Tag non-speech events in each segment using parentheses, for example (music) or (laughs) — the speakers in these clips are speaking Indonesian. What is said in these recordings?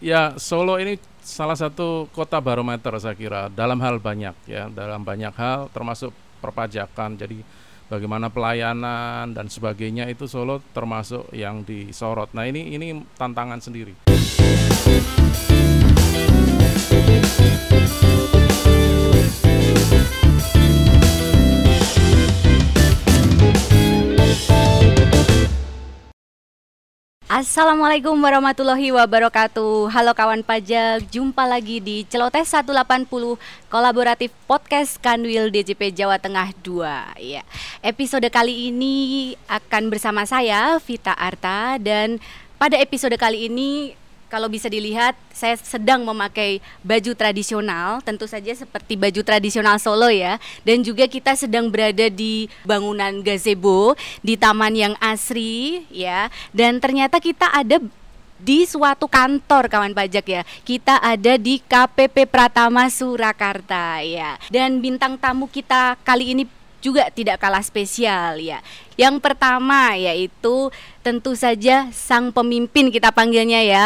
Ya, Solo ini salah satu kota barometer saya kira dalam hal banyak ya, dalam banyak hal termasuk perpajakan. Jadi bagaimana pelayanan dan sebagainya itu Solo termasuk yang disorot. Nah, ini ini tantangan sendiri. Assalamualaikum warahmatullahi wabarakatuh Halo kawan pajak Jumpa lagi di Celoteh 180 Kolaboratif Podcast Kanwil DJP Jawa Tengah 2 ya. Episode kali ini akan bersama saya Vita Arta Dan pada episode kali ini kalau bisa dilihat saya sedang memakai baju tradisional tentu saja seperti baju tradisional Solo ya dan juga kita sedang berada di bangunan gazebo di taman yang asri ya dan ternyata kita ada di suatu kantor kawan pajak ya. Kita ada di KPP Pratama Surakarta ya. Dan bintang tamu kita kali ini juga tidak kalah spesial ya. Yang pertama yaitu tentu saja sang pemimpin kita panggilnya ya,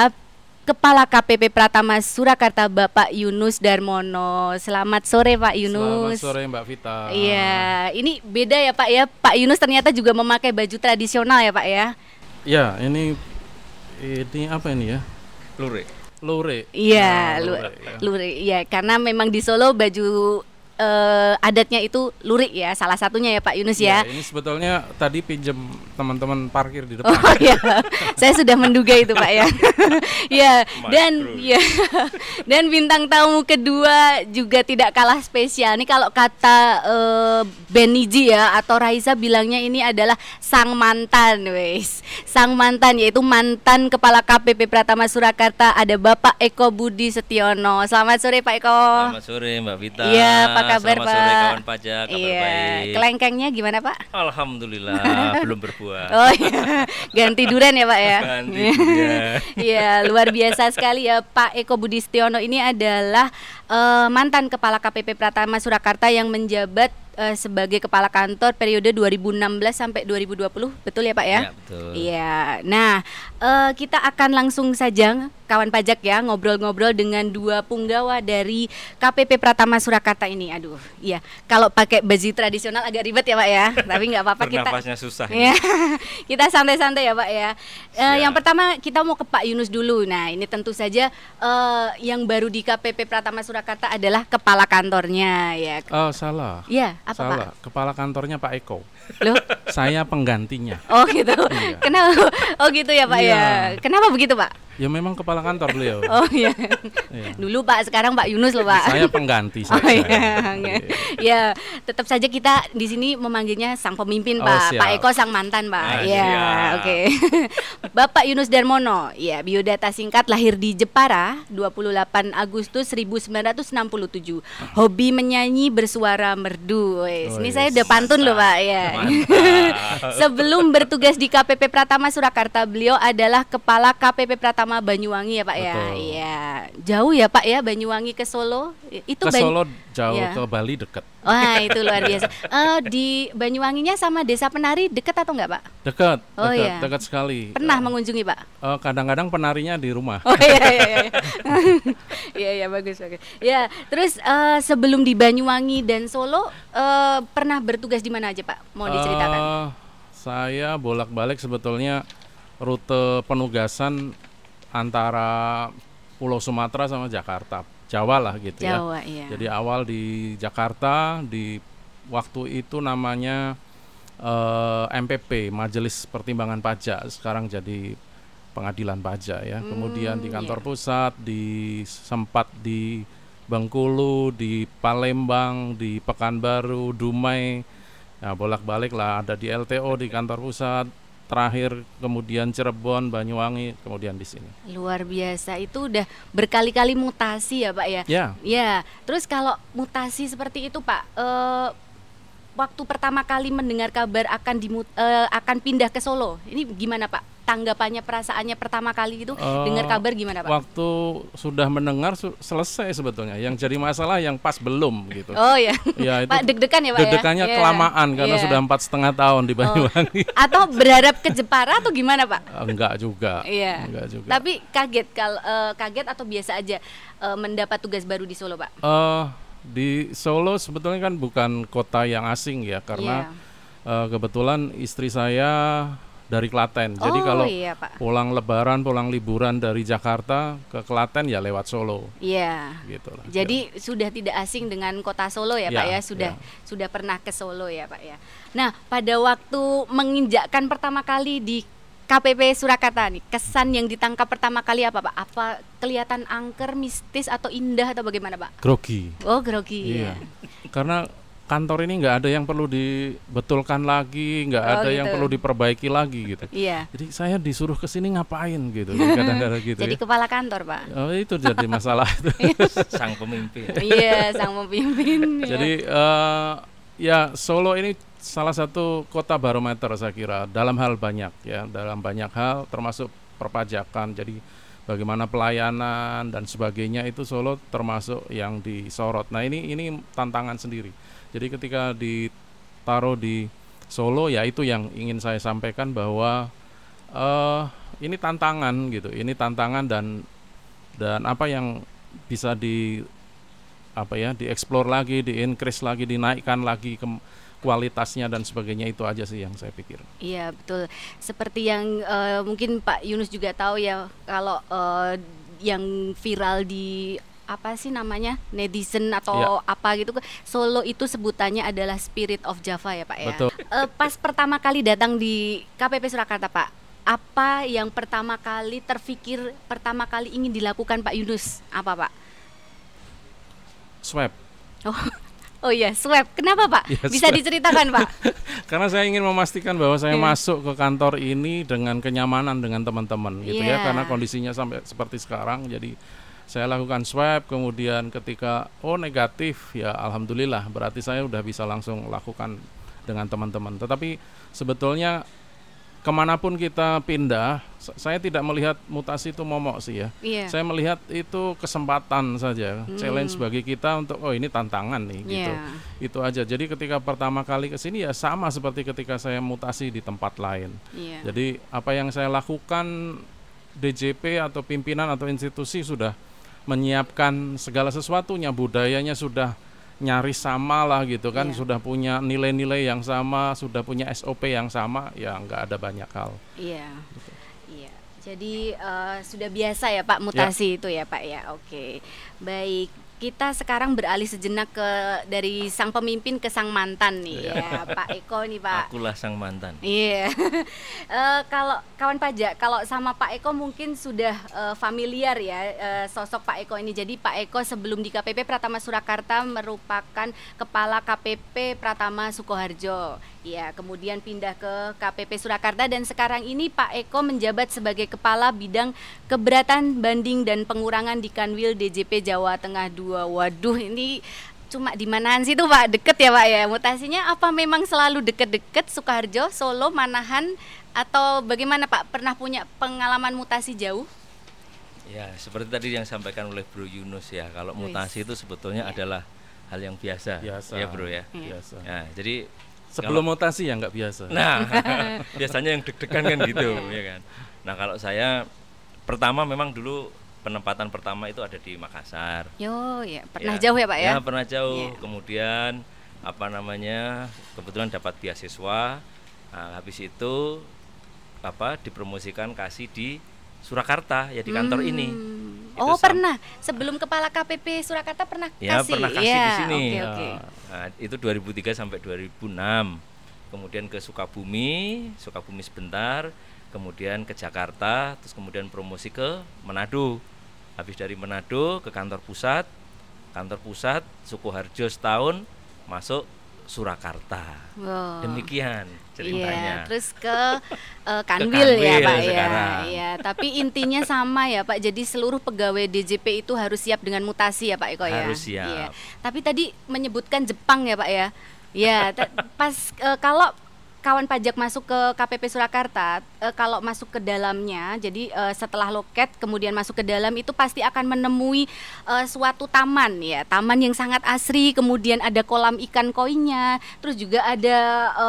Kepala KPP Pratama Surakarta Bapak Yunus Darmono. Selamat sore Pak Yunus. Selamat sore Mbak Vita. Iya, ini beda ya Pak ya. Pak Yunus ternyata juga memakai baju tradisional ya Pak ya. Ya, ini ini apa ini ya? Lure. Lure. Iya, Nah, lu, lure, ya. Iya, karena memang di Solo baju eh, adatnya itu lurik ya, salah satunya ya Pak Yunus ya. Ya, ini sebetulnya tadi pinjem teman-teman parkir di depan. Oh ya, (laughs) saya sudah menduga itu Pak ya. (laughs) ya dan ya (laughs) dan bintang tamu kedua juga tidak kalah spesial. Nih kalau kata eh, Benny G ya atau Raisa bilangnya ini adalah sang mantan, wes. Sang mantan yaitu mantan kepala KPP Pratama Surakarta ada Bapak Eko Budi Setiono. Selamat sore Pak Eko. Selamat sore Mbak Vita. Iya, apa kabar Selamat Pak? sore kawan pajak, kabar Iya, baik. kelengkengnya gimana Pak? Alhamdulillah (laughs) belum berbuah. Oh iya, ganti duren ya Pak ya. Ganti duren. (laughs) Iya, luar biasa sekali ya Pak Eko Budi Setiono ini adalah eh, mantan kepala KPP Pratama Surakarta yang menjabat eh, sebagai kepala kantor periode 2016 sampai 2020, betul ya Pak ya? Ya, betul. Iya. Nah, eh, kita akan langsung saja kawan pajak ya ngobrol-ngobrol dengan dua punggawa dari KPP Pratama Surakarta ini. Aduh, iya. Kalau pakai baju tradisional agak ribet ya Pak ya, (laughs) tapi nggak apa-apa kita. Bernafasnya susah. ini. Ya, (laughs) kita santai-santai ya Pak ya. Eh, Siap. yang pertama kita mau ke Pak Yunus dulu. Nah ini tentu saja eh, yang baru di KPP Pratama Surakarta adalah kepala kantornya ya. Oh, salah. Iya, apa salah. Kepala kantornya Pak Eko. Pak? Loh, Saya penggantinya. oh gitu. Iya. Kenapa? Oh gitu ya Pak Iya. ya. Kenapa begitu Pak? Ya memang kepala kantor beliau. (laughs) Oh iya. Iya. Dulu Pak, sekarang Pak Yunus loh Pak. Saya pengganti (laughs) Oh saja. iya, ya tetap saja kita di sini memanggilnya sang pemimpin Oh, Pak, siap. Pak Eko sang mantan Pak. Ah, ya, oke. (laughs) Bapak Yunus Darmono, ya biodata singkat lahir di Jepara 28 Agustus 1967. Hobi menyanyi bersuara merdu. Wes, Oh, ini yes. saya udah pantun loh Pak ya. Sebelum bertugas di KPP Pratama Surakarta, beliau adalah kepala KPP Pratama Banyuwangi ya Pak ya. Betul. Iya. Jauh ya Pak ya Banyuwangi ke Solo. Itu Ke Bany- Solo jauh, Iya. ke Bali dekat. Wah itu luar (laughs) biasa. Eh, di Banyuwanginya sama Desa Penari dekat atau enggak Pak? Dekat, Oh, dekat, iya. dekat sekali. Pernah mengunjungi Pak? Eh, kadang-kadang penarinya di rumah. Oh iya iya iya. Iya (laughs) iya bagus bagus. Ya terus eh, sebelum di Banyuwangi dan Solo eh, pernah bertugas di mana aja Pak? Mau diceritakan? Eh, saya bolak-balik sebetulnya rute penugasan antara Pulau Sumatera sama Jakarta, Jawa lah gitu ya. Jawa iya. Jadi awal di Jakarta di waktu itu namanya eh, MPP Majelis Pertimbangan Pajak sekarang jadi Pengadilan Pajak ya. Kemudian di Hmm, kantor iya. pusat di sempat di Bengkulu, di Palembang, di Pekanbaru, Dumai. Nah, bolak-balik lah ada di LTO di kantor pusat, terakhir kemudian Cirebon, Banyuwangi, kemudian di sini. Luar biasa itu udah berkali-kali mutasi ya Pak ya. Ya, Ya, terus kalau mutasi seperti itu Pak, eh, waktu pertama kali mendengar kabar akan dimut, eh, akan pindah ke Solo, ini gimana Pak? Tanggapannya perasaannya pertama kali itu Eh, dengar kabar gimana Pak? Waktu sudah mendengar su- selesai sebetulnya. Yang jadi masalah yang pas belum gitu. Oh ya. Ya (laughs) itu Pak deg-degan ya Pak ya? deg-degannya Iya. kelamaan karena Iya. sudah empat setengah tahun di Oh. Banyuwangi. Atau berharap ke Jepara atau gimana Pak? (laughs) Enggak juga. Iya. Enggak juga. Tapi kaget kalau eh, kaget atau biasa aja eh, mendapat tugas baru di Solo Pak? Eh, di Solo sebetulnya kan bukan kota yang asing ya karena Iya. eh, kebetulan istri saya dari Klaten. Jadi oh, kalau iya Pak. pulang lebaran, pulang liburan dari Jakarta ke Klaten ya lewat Solo Iya. gitu lah. Jadi sudah tidak asing dengan kota Solo ya, Pak Ya, ya, sudah ya. sudah pernah ke Solo ya Pak ya. Nah pada waktu menginjakkan pertama kali di KPP Surakarta nih, kesan yang ditangkap pertama kali apa Pak? Apa kelihatan angker, mistis atau indah atau bagaimana Pak? grogi. Oh grogi Iya. ya. Karena kantor ini nggak ada yang perlu dibetulkan lagi, nggak Oh, ada yang gitu. perlu diperbaiki lagi gitu. Iya. Jadi saya disuruh ke sini ngapain gitu kan kadang-kadang gitu Jadi ya. kepala kantor Pak. Oh, itu jadi masalah itu. (laughs) Sang pemimpin. iya sang pemimpin. ya. Jadi eh, ya Solo ini salah satu kota barometer saya kira dalam hal banyak ya, dalam banyak hal termasuk perpajakan. Jadi bagaimana pelayanan dan sebagainya itu Solo termasuk yang disorot. Nah, ini ini tantangan sendiri. Jadi ketika ditaruh di Solo ya itu yang ingin saya sampaikan bahwa eh ini tantangan gitu. Ini tantangan dan dan apa yang bisa di apa ya dieksplor lagi, di-increase lagi, dinaikkan lagi ke kualitasnya dan sebagainya itu aja sih yang saya pikir. Iya betul. Seperti yang eh, mungkin Pak Yunus juga tahu ya kalau eh, yang viral di apa sih namanya netizen atau Iya. apa gitu Solo itu sebutannya adalah Spirit of Java ya Pak ya. Betul. Eh, pas pertama kali datang di KPP Surakarta Pak, apa yang pertama kali terfikir pertama kali ingin dilakukan Pak Yunus? Apa Pak? Swab. Oh, (laughs) oh iya swab. Kenapa Pak? Iya, Bisa swab. diceritakan Pak? (laughs) Karena saya ingin memastikan bahwa saya Iya. masuk ke kantor ini dengan kenyamanan dengan teman-teman gitu ya Iya. karena kondisinya sampai seperti sekarang jadi saya lakukan swab kemudian ketika oh negatif ya alhamdulillah berarti saya udah bisa langsung lakukan dengan teman-teman tetapi sebetulnya ke mana pun kita pindah sa- saya tidak melihat mutasi itu momok sih ya Iya. saya melihat itu kesempatan saja challenge bagi kita untuk oh ini tantangan nih gitu Iya. itu aja jadi ketika pertama kali ke sini ya sama seperti ketika saya mutasi di tempat lain Iya. jadi apa yang saya lakukan DJP atau pimpinan atau institusi sudah menyiapkan segala sesuatunya budayanya sudah nyaris sama lah gitu kan Iya. sudah punya nilai-nilai yang sama sudah punya SOP yang sama ya nggak ada banyak hal Iya. Iya. Jadi eh, sudah biasa ya Pak mutasi itu ya Pak ya. Oke. Baik. Kita sekarang beralih sejenak ke dari sang pemimpin ke sang mantan nih ya Pak Eko nih Pak. Akulah sang mantan. Iya. (laughs) Eh, kalau kawan pajak, kalau sama Pak Eko mungkin sudah eh, familiar ya eh, sosok Pak Eko ini. Jadi Pak Eko sebelum di KPP Pratama Surakarta merupakan kepala KPP Pratama Sukoharjo. Ya, kemudian pindah ke KPP Surakarta dan sekarang ini Pak Eko menjabat sebagai kepala bidang keberatan banding dan pengurangan di Kanwil DJP Jawa Tengah 2. Waduh, ini cuma di manaan situ Pak? Deket ya Pak ya? Mutasinya apa? Memang selalu deket-deket Sukoharjo Solo Manahan? Atau bagaimana Pak? Pernah punya pengalaman mutasi jauh? Ya, seperti tadi yang disampaikan oleh Bro Yunus ya, kalau Wis. mutasi itu sebetulnya adalah hal yang biasa, biasa. Ya Bro ya. biasa. Nah, jadi sebelum mutasi ya nggak biasa Nah, (laughs) (laughs) biasanya yang deg-degan kan gitu, ya kan. Nah, kalau saya pertama memang dulu penempatan pertama itu ada di Makassar. yo ya pernah jauh ya Pak ya, pernah jauh. Iya. Kemudian apa namanya? Kebetulan dapat beasiswa. Nah, habis itu apa dipromosikan kasih di Surakarta ya di kantor ini. Hmm. Itu oh sam- pernah sebelum kepala KPP Surakarta pernah Ya, kasih pernah kasih Ya, di sini. oke oke Nah, itu 2003 sampai 2006. Kemudian ke Sukabumi, Sukabumi sebentar, kemudian ke Jakarta, terus kemudian promosi ke Manado. Habis dari Manado ke kantor pusat, kantor pusat Sukoharjo setahun, masuk Surakarta. Wow. Demikian Iya, ceritanya. terus ke eh, Kanwil ya Kanwil Pak ya. sekarang. Iya, tapi intinya sama ya Pak. Jadi seluruh pegawai DJP itu harus siap dengan mutasi ya Pak Eko ya. Harus siap. Iya. Tapi tadi menyebutkan Jepang ya Pak ya. (laughs) Ya, pas eh, kalau kawan pajak masuk ke KPP Surakarta, e, kalau masuk ke dalamnya, jadi e, setelah loket kemudian masuk ke dalam itu pasti akan menemui e, suatu taman ya, taman yang sangat asri, kemudian ada kolam ikan koinnya, terus juga ada e,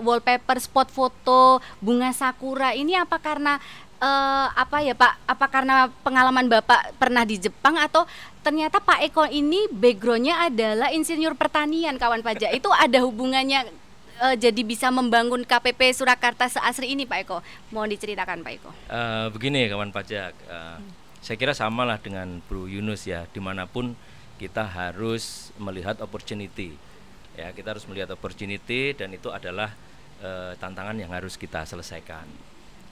wallpaper spot foto bunga sakura. Ini apa karena uh, apa ya Pak? Apa karena pengalaman Bapak pernah di Jepang atau ternyata Pak Eko ini backgroundnya adalah insinyur pertanian kawan pajak itu ada hubungannya uh, jadi bisa membangun KPP Surakarta seasri ini Pak Eko? Mohon diceritakan Pak Eko. Uh, begini kawan pajak, uh, hmm. saya kira samalah dengan Bro Yunus ya, di mana pun kita harus melihat opportunity, ya kita harus melihat opportunity dan itu adalah uh, tantangan yang harus kita selesaikan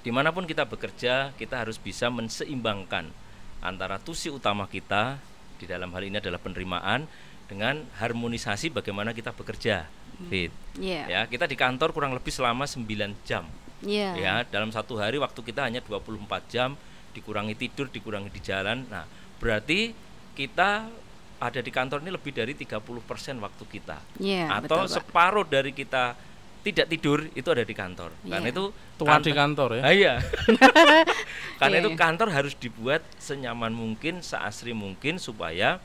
di mana pun kita bekerja kita harus bisa menseimbangkan antara tusi utama kita di dalam hal ini adalah penerimaan dengan harmonisasi bagaimana kita bekerja fit yeah. ya kita di kantor kurang lebih selama 9 jam yeah. ya dalam satu hari waktu kita hanya 24 jam dikurangi tidur dikurangi di jalan nah berarti kita ada di kantor ini lebih dari 30% waktu kita yeah, atau betul, separuh dari kita tidak tidur itu ada di kantor. Yeah. Karena itu tuan di kantor ya. Ah, iya. (laughs) (laughs) Karena yeah. itu iya. kantor harus dibuat senyaman mungkin, seasri mungkin supaya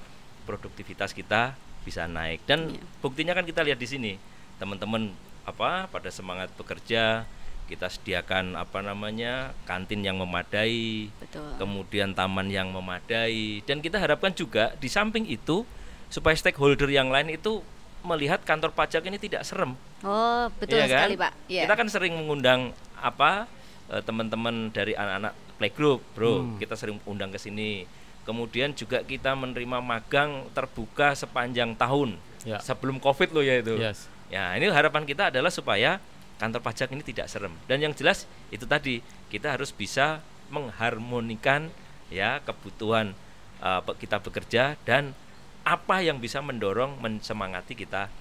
produktivitas kita bisa naik. Dan yeah. buktinya kan kita lihat di sini. Teman-teman apa pada semangat bekerja, kita sediakan apa namanya kantin yang memadai, Betul. kemudian taman yang memadai, dan kita harapkan juga di samping itu supaya stakeholder yang lain itu melihat kantor pajak ini tidak serem. Oh, betul ya sekali, kan? Pak. Yeah. Kita kan sering mengundang apa eh, teman-teman dari anak-anak playgroup, Bro. Hmm. Kita sering undang ke sini. Kemudian juga kita menerima magang terbuka sepanjang tahun. Yeah. Sebelum Covid loh ya itu. Yes. Ya, ini harapan kita adalah supaya kantor pajak ini tidak serem. Dan yang jelas itu tadi, kita harus bisa mengharmonikan ya kebutuhan uh, kita bekerja dan apa yang bisa mendorong mensemangati kita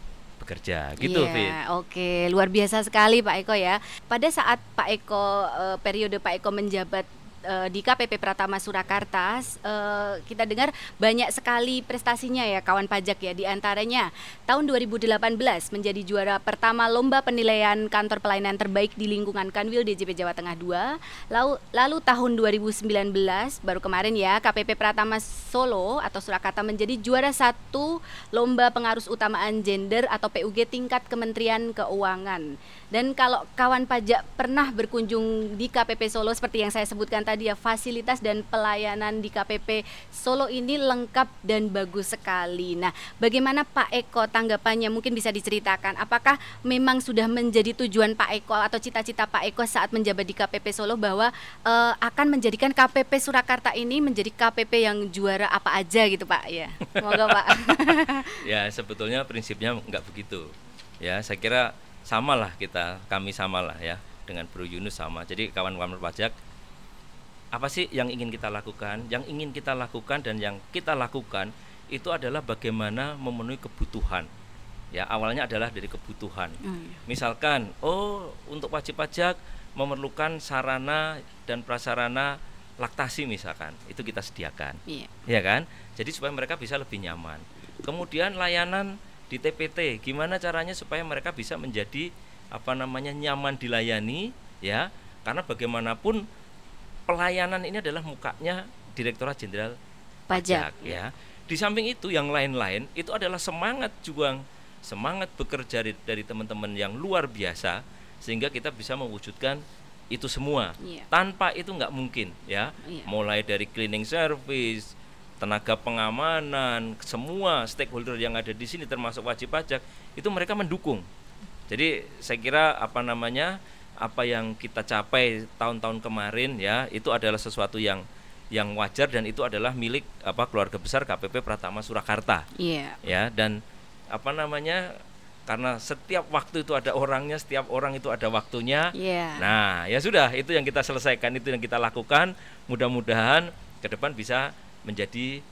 bekerja gitu yeah, Oke, okay. luar biasa sekali Pak Eko ya. Pada saat Pak Eko uh, periode Pak Eko menjabat uh, di KPP Pratama Surakarta uh, kita dengar banyak sekali prestasinya ya kawan pajak ya. Di antaranya tahun 2018 menjadi juara pertama lomba penilaian kantor pelayanan terbaik di lingkungan Kanwil DJP Jawa Tengah 2 lalu lalu tahun 2019 baru kemarin ya KPP Pratama Solo atau Surakarta menjadi juara satu lomba pengarus utamaan gender atau PUG tingkat Kementerian Keuangan dan kalau kawan pajak pernah berkunjung di KPP Solo seperti yang saya sebutkan tadi ya fasilitas dan pelayanan di KPP Solo ini lengkap dan bagus sekali. Nah, bagaimana Pak Eko tanggapannya mungkin bisa diceritakan apakah memang sudah menjadi tujuan Pak Eko atau cita-cita Pak Eko saat menjabat di KPP Solo bahwa uh, akan menjadikan KPP Surakarta ini menjadi KPP yang juara apa aja gitu Pak ya. Semoga Pak. (laughs) ya, sebetulnya prinsipnya nggak begitu. Ya, saya kira samalah kita, kami samalah ya dengan Bro Yunus sama. Jadi kawan-kawan pajak apa sih yang ingin kita lakukan? Yang ingin kita lakukan dan yang kita lakukan itu adalah bagaimana memenuhi kebutuhan. Ya, awalnya adalah dari kebutuhan. Hmm. Misalkan, oh, untuk wajib pajak memerlukan sarana dan prasarana laktasi misalkan, itu kita sediakan. Iya. Ya kan? Jadi supaya mereka bisa lebih nyaman. Kemudian layanan di TPT, gimana caranya supaya mereka bisa menjadi apa namanya nyaman dilayani ya? Karena bagaimanapun pelayanan ini adalah mukanya Direktorat Jenderal Pajak, Pajak ya. Di samping itu yang lain-lain itu adalah semangat juang, semangat bekerja dari, dari teman-teman yang luar biasa sehingga kita bisa mewujudkan itu semua. Yeah. Tanpa itu nggak mungkin ya. Yeah. Mulai dari cleaning service, tenaga pengamanan, semua stakeholder yang ada di sini termasuk wajib pajak itu mereka mendukung. Jadi saya kira apa namanya apa yang kita capai tahun-tahun kemarin ya itu adalah sesuatu yang yang wajar dan itu adalah milik apa keluarga besar KPP Pratama Surakarta. Iya. Yeah. Ya dan apa namanya karena setiap waktu itu ada orangnya, setiap orang itu ada waktunya. Yeah. Nah, ya sudah itu yang kita selesaikan, itu yang kita lakukan. Mudah-mudahan ke depan bisa menjadi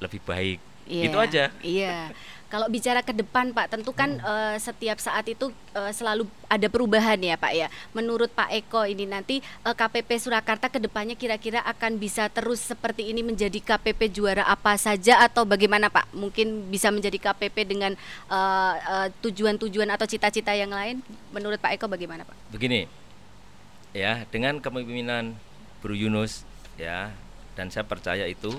lebih baik Iya, Itu aja. Iya. Kalau bicara ke depan Pak, tentu kan eh, setiap saat itu eh, selalu ada perubahan ya Pak ya. Menurut Pak Eko ini nanti eh, KPP Surakarta ke depannya kira-kira akan bisa terus seperti ini menjadi KPP juara apa saja atau bagaimana Pak? Mungkin bisa menjadi KPP dengan eh, eh, tujuan-tujuan atau cita-cita yang lain. Menurut Pak Eko bagaimana Pak? Begini, ya dengan kepemimpinan Bro Yunus, ya dan saya percaya itu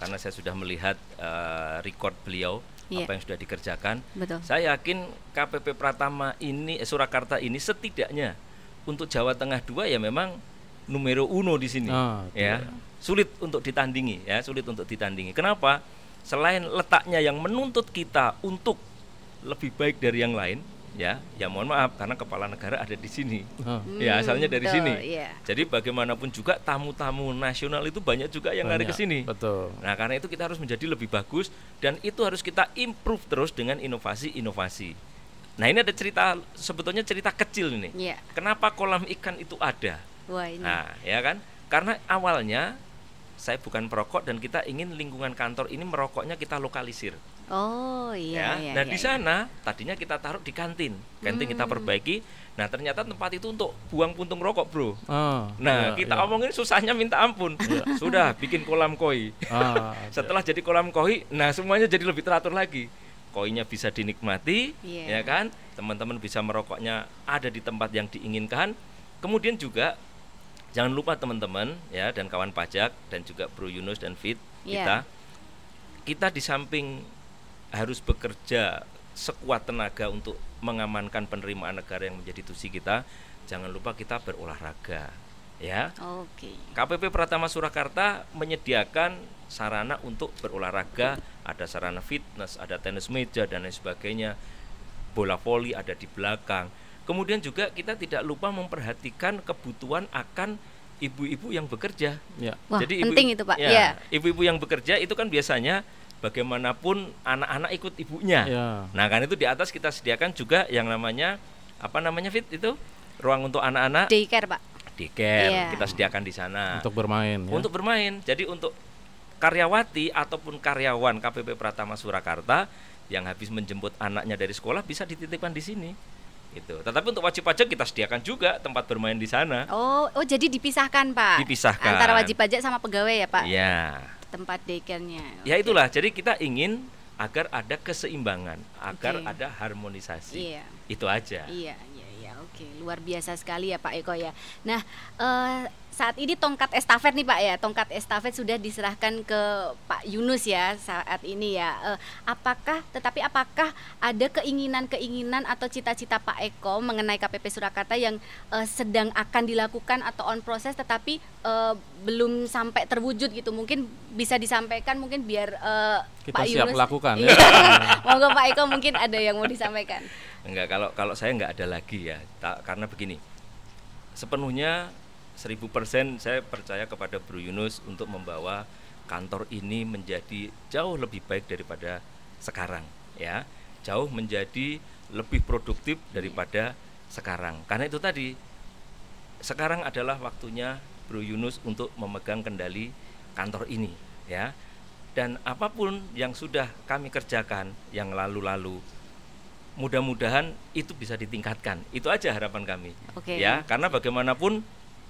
karena saya sudah melihat eh, record beliau Iya. apa yang sudah dikerjakan. Betul. Saya yakin KPP Pratama ini eh, Surakarta ini setidaknya untuk Jawa Tengah 2 ya memang numero uno di sini Ah, ya. Sulit untuk ditandingi ya, sulit untuk ditandingi. Kenapa? Selain letaknya yang menuntut kita untuk lebih baik dari yang lain, ya, ya mohon maaf karena kepala negara ada di sini. Ah, Ya, asalnya dari betul, sini. iya. Jadi bagaimanapun juga tamu-tamu nasional itu banyak juga yang lari ke sini. Betul. Nah, karena itu kita harus menjadi lebih bagus dan itu harus kita improve terus dengan inovasi-inovasi. Nah, ini ada cerita sebetulnya cerita kecil ini. Iya. Kenapa kolam ikan itu ada? Wah ini. Nah, ya kan? Karena awalnya saya bukan perokok dan kita ingin lingkungan kantor ini merokoknya kita lokalisir. Oh iya ya. iya. nah, iya, di iya. sana tadinya kita taruh di kantin. Kantin kita Hmm. perbaiki. Nah, ternyata tempat itu untuk buang puntung rokok, Bro. Ah, Nah, iya, kita iya. omongin susahnya minta ampun. Sudah bikin kolam koi. Ah, (laughs) Setelah jadi kolam koi, nah semuanya jadi lebih teratur lagi. Koinya bisa dinikmati, Iya. ya kan? Teman-teman bisa merokoknya ada di tempat yang diinginkan. Kemudian juga jangan lupa teman-teman ya dan kawan pajak dan juga Bro Yunus dan Fit Iya. kita kita di samping harus bekerja sekuat tenaga untuk mengamankan penerimaan negara yang menjadi tusi kita, jangan lupa kita berolahraga ya. Oke. KPP Pratama Surakarta menyediakan sarana untuk berolahraga, ada sarana fitness, ada tenis meja dan lain sebagainya. Bola voli ada di belakang. Kemudian juga kita tidak lupa memperhatikan kebutuhan akan ibu-ibu yang bekerja. ya. Wah, ibu- penting itu, Pak. ya, Iya. Ibu-ibu yang bekerja itu kan biasanya bagaimanapun anak-anak ikut ibunya. Ya. Nah, kan itu di atas kita sediakan juga yang namanya apa namanya Fit itu? Ruang untuk anak-anak Daycare Pak. daycare Iya. kita sediakan di sana Untuk bermain ya. untuk bermain. Jadi untuk karyawati ataupun karyawan KPP Pratama Surakarta yang habis menjemput anaknya dari sekolah bisa dititipkan di sini. Gitu. Tetapi untuk wajib pajak kita sediakan juga tempat bermain di sana. Oh, oh jadi dipisahkan Pak. Dipisahkan. Antara wajib pajak sama pegawai ya Pak. Ya. Tempat daycare-nya. Ya itulah. Jadi kita ingin agar ada keseimbangan, agar Oke. ada harmonisasi. Iya. Itu aja. Iya, iya, iya. Oke, luar biasa sekali ya Pak Eko ya. Nah, eh, saat ini tongkat estafet nih Pak ya, tongkat estafet sudah diserahkan ke Pak Yunus ya saat ini ya. Eh, apakah, tetapi apakah ada keinginan-keinginan atau cita-cita Pak Eko mengenai KPP Surakarta yang eh, sedang akan dilakukan atau on proses, tetapi eh, belum sampai terwujud gitu? Mungkin bisa disampaikan, mungkin biar eh, Kita Pak siap Yunus. lakukan ya. (laughs) Monggo Pak Eko mungkin ada yang mau disampaikan. Enggak, kalau kalau saya enggak ada lagi ya, Ta- karena begini, sepenuhnya 1000% saya percaya kepada Bro Yunus untuk membawa kantor ini menjadi jauh lebih baik daripada sekarang, ya, jauh menjadi lebih produktif daripada sekarang. Karena itu tadi, sekarang adalah waktunya Bro Yunus untuk memegang kendali kantor ini, ya. Dan apa pun yang sudah kami kerjakan yang lalu-lalu, mudah-mudahan itu bisa ditingkatkan. Itu aja harapan kami. Oke. Ya, karena bagaimanapun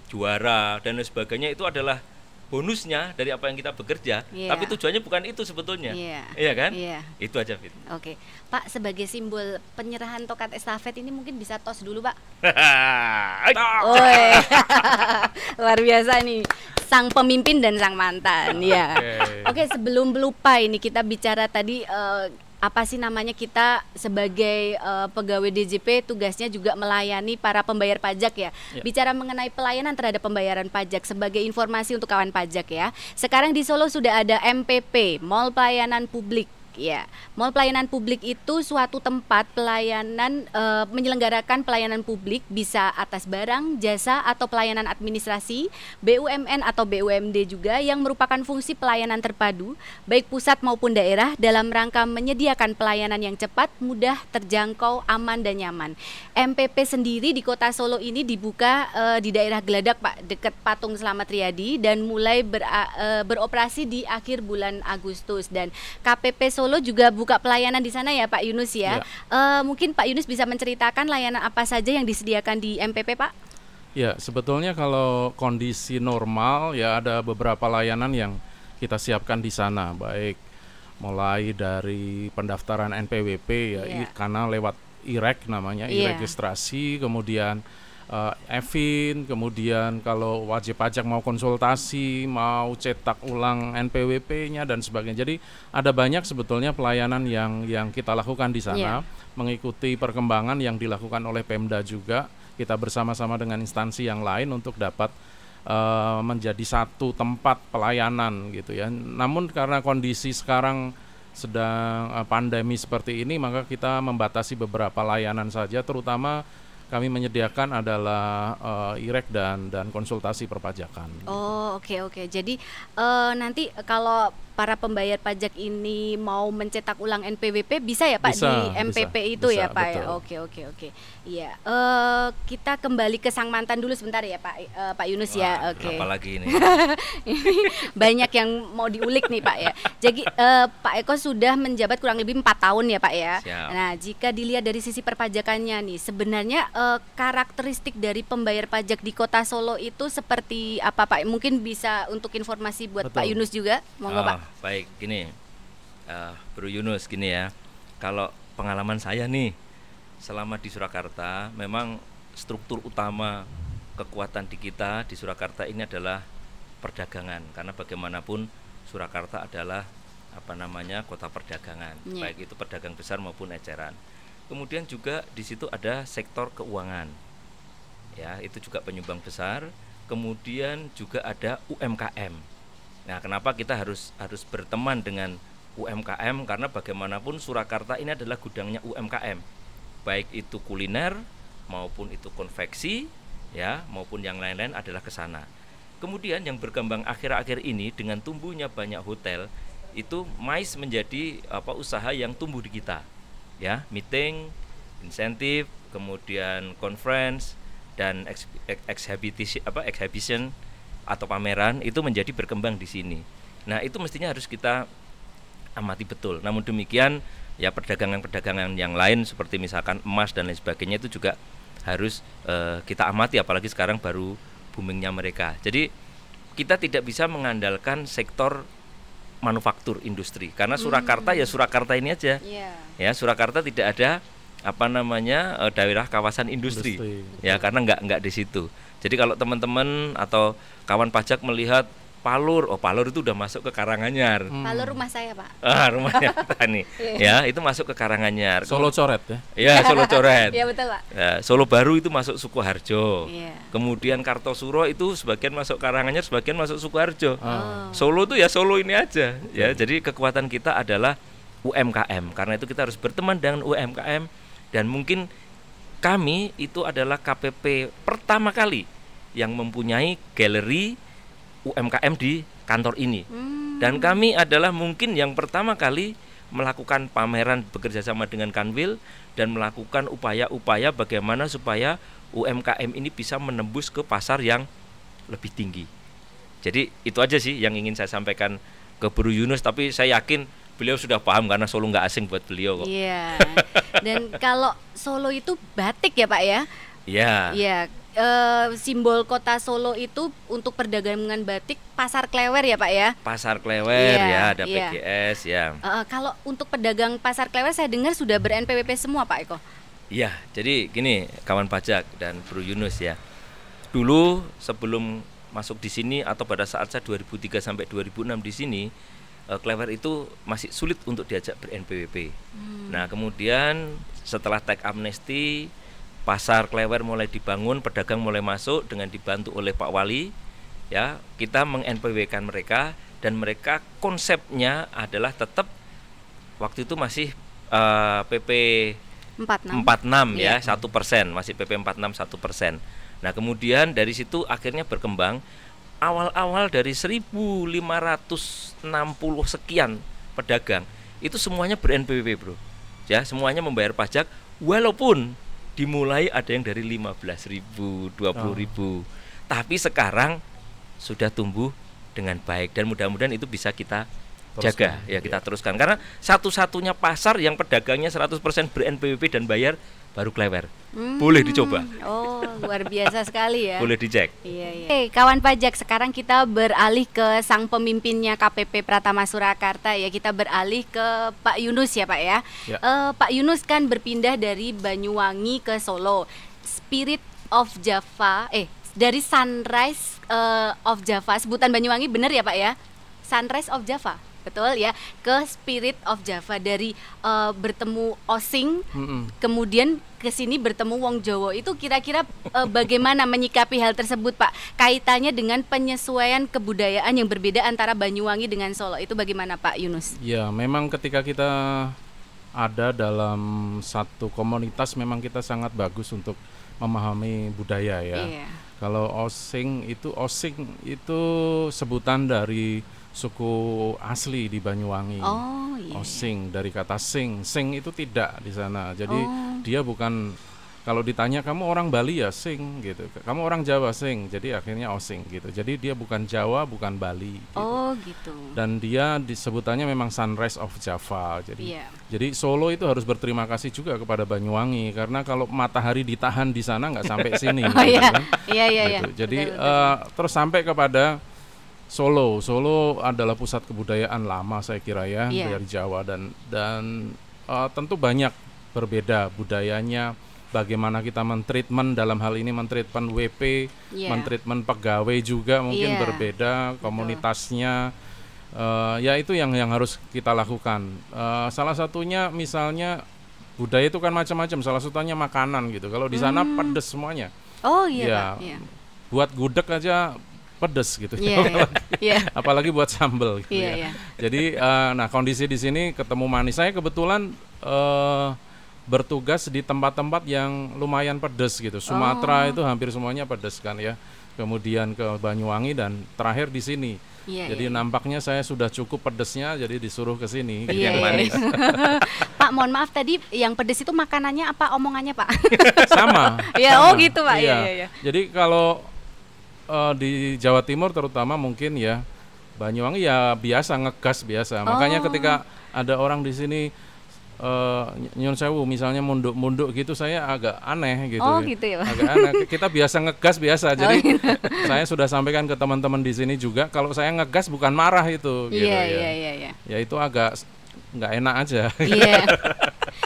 juara dan lain sebagainya itu adalah bonusnya dari apa yang kita bekerja. Iya. Tapi tujuannya bukan itu sebetulnya. Iya. kan? Iya. Itu aja Fit. Oke, Pak sebagai simbol penyerahan tokat estafet ini mungkin bisa tos dulu Pak. (laughs) (laughs) Luar biasa nih, sang pemimpin dan sang mantan, ya. Oke. Oke, sebelum lupa ini kita bicara tadi eh, apa sih namanya kita sebagai eh, pegawai DJP tugasnya juga melayani para pembayar pajak ya. Ya. Bicara mengenai pelayanan terhadap pembayaran pajak sebagai informasi untuk kawan pajak ya. Sekarang di Solo sudah ada MPP, Mall Pelayanan Publik ya. Mall pelayanan publik itu suatu tempat pelayanan e, menyelenggarakan pelayanan publik bisa atas barang, jasa atau pelayanan administrasi, BUMN atau BUMD juga yang merupakan fungsi pelayanan terpadu baik pusat maupun daerah dalam rangka menyediakan pelayanan yang cepat, mudah, terjangkau, aman dan nyaman. MPP sendiri di Kota Solo ini dibuka e, di daerah Geladak Pak, dekat Patung Selamat Riyadi dan mulai ber, e, beroperasi di akhir bulan Agustus dan KPP Solo juga buka pelayanan di sana ya Pak Yunus ya. ya. Uh, mungkin Pak Yunus bisa menceritakan layanan apa saja yang disediakan di MPP Pak? Ya, sebetulnya kalau kondisi normal ya ada beberapa layanan yang kita siapkan di sana, baik mulai dari pendaftaran NPWP ya, yeah. karena lewat IREK namanya, yeah. registrasi, kemudian uh, Evin, kemudian kalau wajib pajak mau konsultasi, mau cetak ulang NPWP-nya dan sebagainya. Jadi ada banyak sebetulnya pelayanan yang yang kita lakukan di sana, yeah. mengikuti perkembangan yang dilakukan oleh Pemda juga. Kita bersama-sama dengan instansi yang lain untuk dapat uh, menjadi satu tempat pelayanan gitu ya. Namun karena kondisi sekarang sedang uh, pandemi seperti ini, maka kita membatasi beberapa layanan saja, terutama kami menyediakan adalah uh, IREK dan dan konsultasi perpajakan. Oh oke okay, oke. Okay. Jadi uh, nanti kalau para pembayar pajak ini mau mencetak ulang NPWP bisa ya Pak bisa, di MPP bisa, itu bisa, ya Pak ya? betul. ya. Oke oke oke. Iya. Uh, kita kembali ke sang mantan dulu sebentar ya Pak uh, Pak Yunus ya. Wah, ya. Oke. Okay. Apalagi ini. (laughs) ini banyak yang mau diulik nih Pak ya. Jadi uh, Pak Eko sudah menjabat kurang lebih empat tahun ya Pak ya. Siap. Nah jika dilihat dari sisi perpajakannya nih sebenarnya uh, karakteristik dari pembayar pajak di Kota Solo itu seperti apa Pak? Mungkin bisa untuk informasi buat Betul. Pak Yunus juga. Monggo uh, Pak baik gini uh, Bro Yunus gini ya. Kalau pengalaman saya nih selama di Surakarta memang struktur utama kekuatan di kita di Surakarta ini adalah perdagangan. Karena bagaimanapun Surakarta adalah apa namanya kota perdagangan. Yeah. baik itu pedagang besar maupun eceran. Kemudian juga di situ ada sektor keuangan. Ya itu juga penyumbang besar. Kemudian juga ada UMKM Nah, kenapa kita harus harus berteman dengan UMKM karena bagaimanapun Surakarta ini adalah gudangnya UMKM. Baik itu kuliner maupun itu konveksi ya, maupun yang lain-lain adalah ke sana. Kemudian yang berkembang akhir-akhir ini dengan tumbuhnya banyak hotel itu MICE menjadi apa usaha yang tumbuh di kita. Ya, meeting, insentif, kemudian conference dan exhibition apa exhibition atau pameran itu menjadi berkembang di sini. Nah, itu mestinya harus kita amati betul. Namun demikian, ya perdagangan-perdagangan yang lain seperti misalkan emas dan lain sebagainya itu juga harus uh, kita amati apalagi sekarang baru boomingnya mereka. Jadi kita tidak bisa mengandalkan sektor manufaktur industri karena Surakarta hmm. ya Surakarta ini aja. Yeah. Ya, Surakarta tidak ada apa namanya uh, daerah kawasan industri, industri. ya karena nggak nggak di situ. Jadi kalau teman-teman atau kawan pajak melihat Palur, oh Palur itu udah masuk ke Karanganyar. Hmm. Palur rumah saya pak. Ah rumahnya Tani, (laughs) iya. ya itu masuk ke Karanganyar. Solo Coret ya? Iya Solo Coret. (laughs) Iya betul pak. Ya, Solo Baru itu masuk Sukoharjo. Yeah. Kemudian Kartosuro itu sebagian masuk Karanganyar, sebagian masuk Sukoharjo. Oh. Solo itu ya Solo ini aja. Ya jadi kekuatan kita adalah UMKM. Karena itu kita harus berteman dengan UMKM dan mungkin kami itu adalah KPP pertama kali yang mempunyai galeri UMKM di kantor ini. Hmm. Dan kami adalah mungkin yang pertama kali melakukan pameran bekerja sama dengan Kanwil dan melakukan upaya-upaya bagaimana supaya UMKM ini bisa menembus ke pasar yang lebih tinggi. Jadi itu aja sih yang ingin saya sampaikan ke Buru Yunus tapi saya yakin beliau sudah paham karena Solo nggak asing buat beliau kok. Iya. Dan (laughs) kalau Solo itu batik ya Pak ya? Iya. Iya. E, simbol kota Solo itu untuk perdagangan batik pasar Klewer ya Pak ya? Pasar Klewer iya, ya, ada iya. PGS ya. E, kalau untuk pedagang pasar Klewer saya dengar sudah ber NPWP semua Pak Eko. Iya, jadi gini kawan pajak dan Bro Yunus ya. Dulu sebelum masuk di sini atau pada saat saya 2003 sampai 2006 di sini uh, Clever itu masih sulit untuk diajak ber-NPWP. Hmm. Nah, kemudian setelah tag amnesti, pasar Clever mulai dibangun, pedagang mulai masuk dengan dibantu oleh Pak Wali. Ya, kita meng-NPW kan mereka dan mereka konsepnya adalah tetap waktu itu masih uh, PP 46 46 ya Iya. satu persen masih PP 46 satu persen. Nah kemudian dari situ akhirnya berkembang awal-awal dari 1560 sekian pedagang itu semuanya ber NPWP bro. Ya semuanya membayar pajak walaupun dimulai ada yang dari 15.000 20.000 tapi sekarang sudah tumbuh dengan baik dan mudah-mudahan itu bisa kita jaga ya kita teruskan karena satu-satunya pasar yang pedagangnya 100% ber NPWP dan bayar baru Klewer Hmm, boleh dicoba Oh, luar biasa sekali ya. boleh dicek Iya, iya. Oke, kawan pajak, sekarang kita beralih ke sang pemimpinnya KPP Pratama Surakarta ya. Kita beralih ke Pak Yunus ya, Pak ya. Ya. Eh, Pak Yunus kan berpindah dari Banyuwangi ke Solo. Spirit of Java, eh dari Sunrise eh, of Java. Sebutan Banyuwangi bener ya, Pak ya? Sunrise of Java. Betul ya, ke Spirit of Java dari eh, bertemu Osing Mm-mm. kemudian ke sini bertemu Wong Jowo itu kira-kira eh, bagaimana menyikapi hal tersebut Pak kaitannya dengan penyesuaian kebudayaan yang berbeda antara Banyuwangi dengan Solo itu bagaimana Pak Yunus? Ya, memang ketika kita ada dalam satu komunitas memang kita sangat bagus untuk memahami budaya ya. Iya. Kalau osing itu osing itu sebutan dari suku asli di Banyuwangi. Oh iya. Osing dari kata sing. Sing itu tidak di sana. Jadi Oh. dia bukan kalau ditanya kamu orang Bali ya sing gitu. Kamu orang Jawa sing. Jadi akhirnya osing gitu. Jadi dia bukan Jawa, bukan Bali gitu. Oh gitu. Dan dia disebutannya memang Sunrise of Java. Jadi Iya. jadi Solo itu harus berterima kasih juga kepada Banyuwangi karena kalau matahari ditahan di sana nggak sampai sini. (laughs) Oh gitu iya. kan. Iya iya iya. Gitu. Jadi Betul, betul. eh, terus sampai kepada Solo. Solo adalah pusat kebudayaan lama saya kira ya Iya. dari Jawa dan dan eh, tentu banyak berbeda budayanya. Bagaimana kita mentreatment dalam hal ini mentreatment WP, Iya. mentreatment pegawai juga mungkin Iya. berbeda komunitasnya. Eh, ya itu yang yang harus kita lakukan. Eh, salah satunya misalnya budaya itu kan macam-macam. Salah satunya makanan gitu. Kalau di sana Hmm. pedes semuanya Oh iya ya, Pak. Iya. buat gudeg aja pedes gitu Iya. iya. Iya. (laughs) apalagi buat sambel gitu Iya, ya iya. jadi eh, nah kondisi di sini ketemu manis saya kebetulan eh, bertugas di tempat-tempat yang lumayan pedes gitu Sumatera Oh. itu hampir semuanya pedes kan ya kemudian ke Banyuwangi dan terakhir di sini Iya, jadi iya. nampaknya saya sudah cukup pedesnya jadi disuruh ke sini Iya, gitu yang iya. manis. (laughs) Pak, mohon maaf tadi yang pedes itu makanannya apa omongannya Pak? sama Iya, (laughs) oh gitu, Pak. Iya, iya, iya. jadi kalau eh, di Jawa Timur terutama mungkin ya Banyuwangi ya biasa ngegas biasa makanya Oh. ketika ada orang di sini eh, nyun sewu misalnya munduk-munduk gitu saya agak aneh gitu Oh, ya. gitu ya, agak aneh (laughs) kita biasa ngegas biasa jadi gitu. (laughs) saya sudah sampaikan ke teman-teman di sini juga kalau saya ngegas bukan marah itu gitu Iya, ya iya, iya, iya. ya itu agak nggak enak aja Iya. (laughs)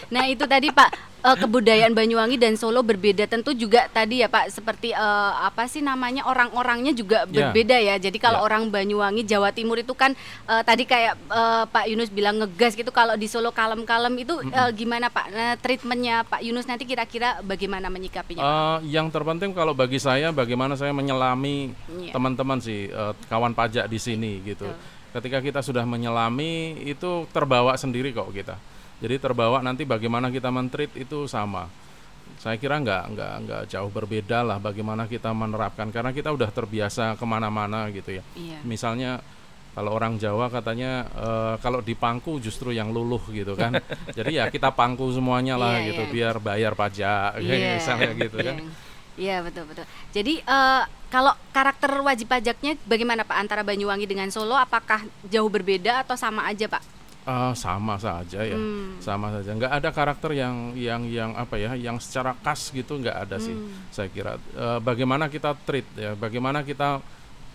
Nah itu tadi Pak eh, kebudayaan Banyuwangi dan Solo berbeda tentu juga tadi ya Pak seperti eh, apa sih namanya orang-orangnya juga Ya. berbeda ya. Jadi kalau Ya. orang Banyuwangi Jawa Timur itu kan eh, tadi kayak eh, Pak Yunus bilang ngegas gitu. Kalau di Solo kalem-kalem itu eh, gimana Pak? Nah, treatmentnya Pak Yunus nanti kira-kira bagaimana menyikapinya? Pak? Eh, yang terpenting kalau bagi saya bagaimana saya menyelami Iya. teman-teman sih eh, kawan pajak di sini gitu. Ketika kita sudah menyelami itu terbawa sendiri kok kita. Jadi terbawa nanti bagaimana kita mentreat itu sama. Saya kira nggak nggak nggak jauh berbeda lah bagaimana kita menerapkan karena kita udah terbiasa ke mana-mana gitu ya. Iya. Misalnya kalau orang Jawa katanya eh, kalau dipangku justru yang luluh gitu kan. (laughs) Jadi ya kita pangku semuanya lah Iya, gitu iya. biar bayar pajak Iya. misalnya gitu kan. Iya. Iya betul betul. Jadi eh, kalau karakter wajib pajaknya bagaimana Pak antara Banyuwangi dengan Solo? Apakah jauh berbeda atau sama aja Pak? Ah, sama saja ya, Hmm. sama saja. Nggak ada karakter yang yang yang apa ya, yang secara khas gitu nggak ada sih. Hmm. Saya kira Eh, bagaimana kita treat ya, bagaimana kita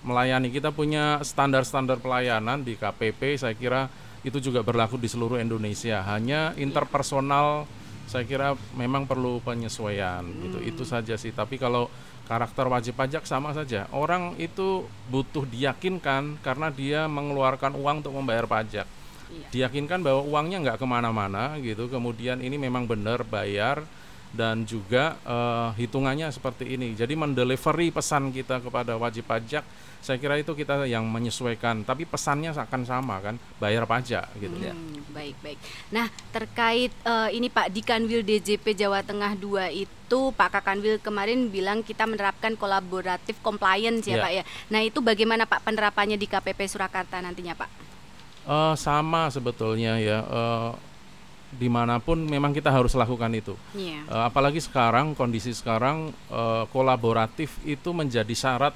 melayani. Kita punya standar-standar pelayanan di KPP. Saya kira itu juga berlaku di seluruh Indonesia. Hanya interpersonal, saya kira memang perlu penyesuaian gitu. Hmm. Itu saja sih. Tapi kalau karakter wajib pajak sama saja. Orang itu butuh diyakinkan karena dia mengeluarkan uang untuk membayar pajak Iya. diyakinkan bahwa uangnya nggak ke mana-mana gitu kemudian ini memang benar bayar dan juga uh, hitungannya seperti ini. Jadi mendelivery pesan kita kepada wajib pajak, saya kira itu kita yang menyesuaikan. Tapi pesannya akan sama kan, bayar pajak gitu ya. hmm, ya. Baik baik. Nah terkait uh, ini Pak di Kanwil DJP Jawa Tengah 2 itu Pak Kakanwil kemarin bilang kita menerapkan kolaboratif compliance ya, ya Pak ya. Nah itu bagaimana Pak penerapannya di KPP Surakarta nantinya Pak? Uh, sama sebetulnya ya. Uh, di mana pun memang kita harus lakukan itu. Yeah. Iya. Uh, apalagi sekarang kondisi sekarang uh, kolaboratif itu menjadi syarat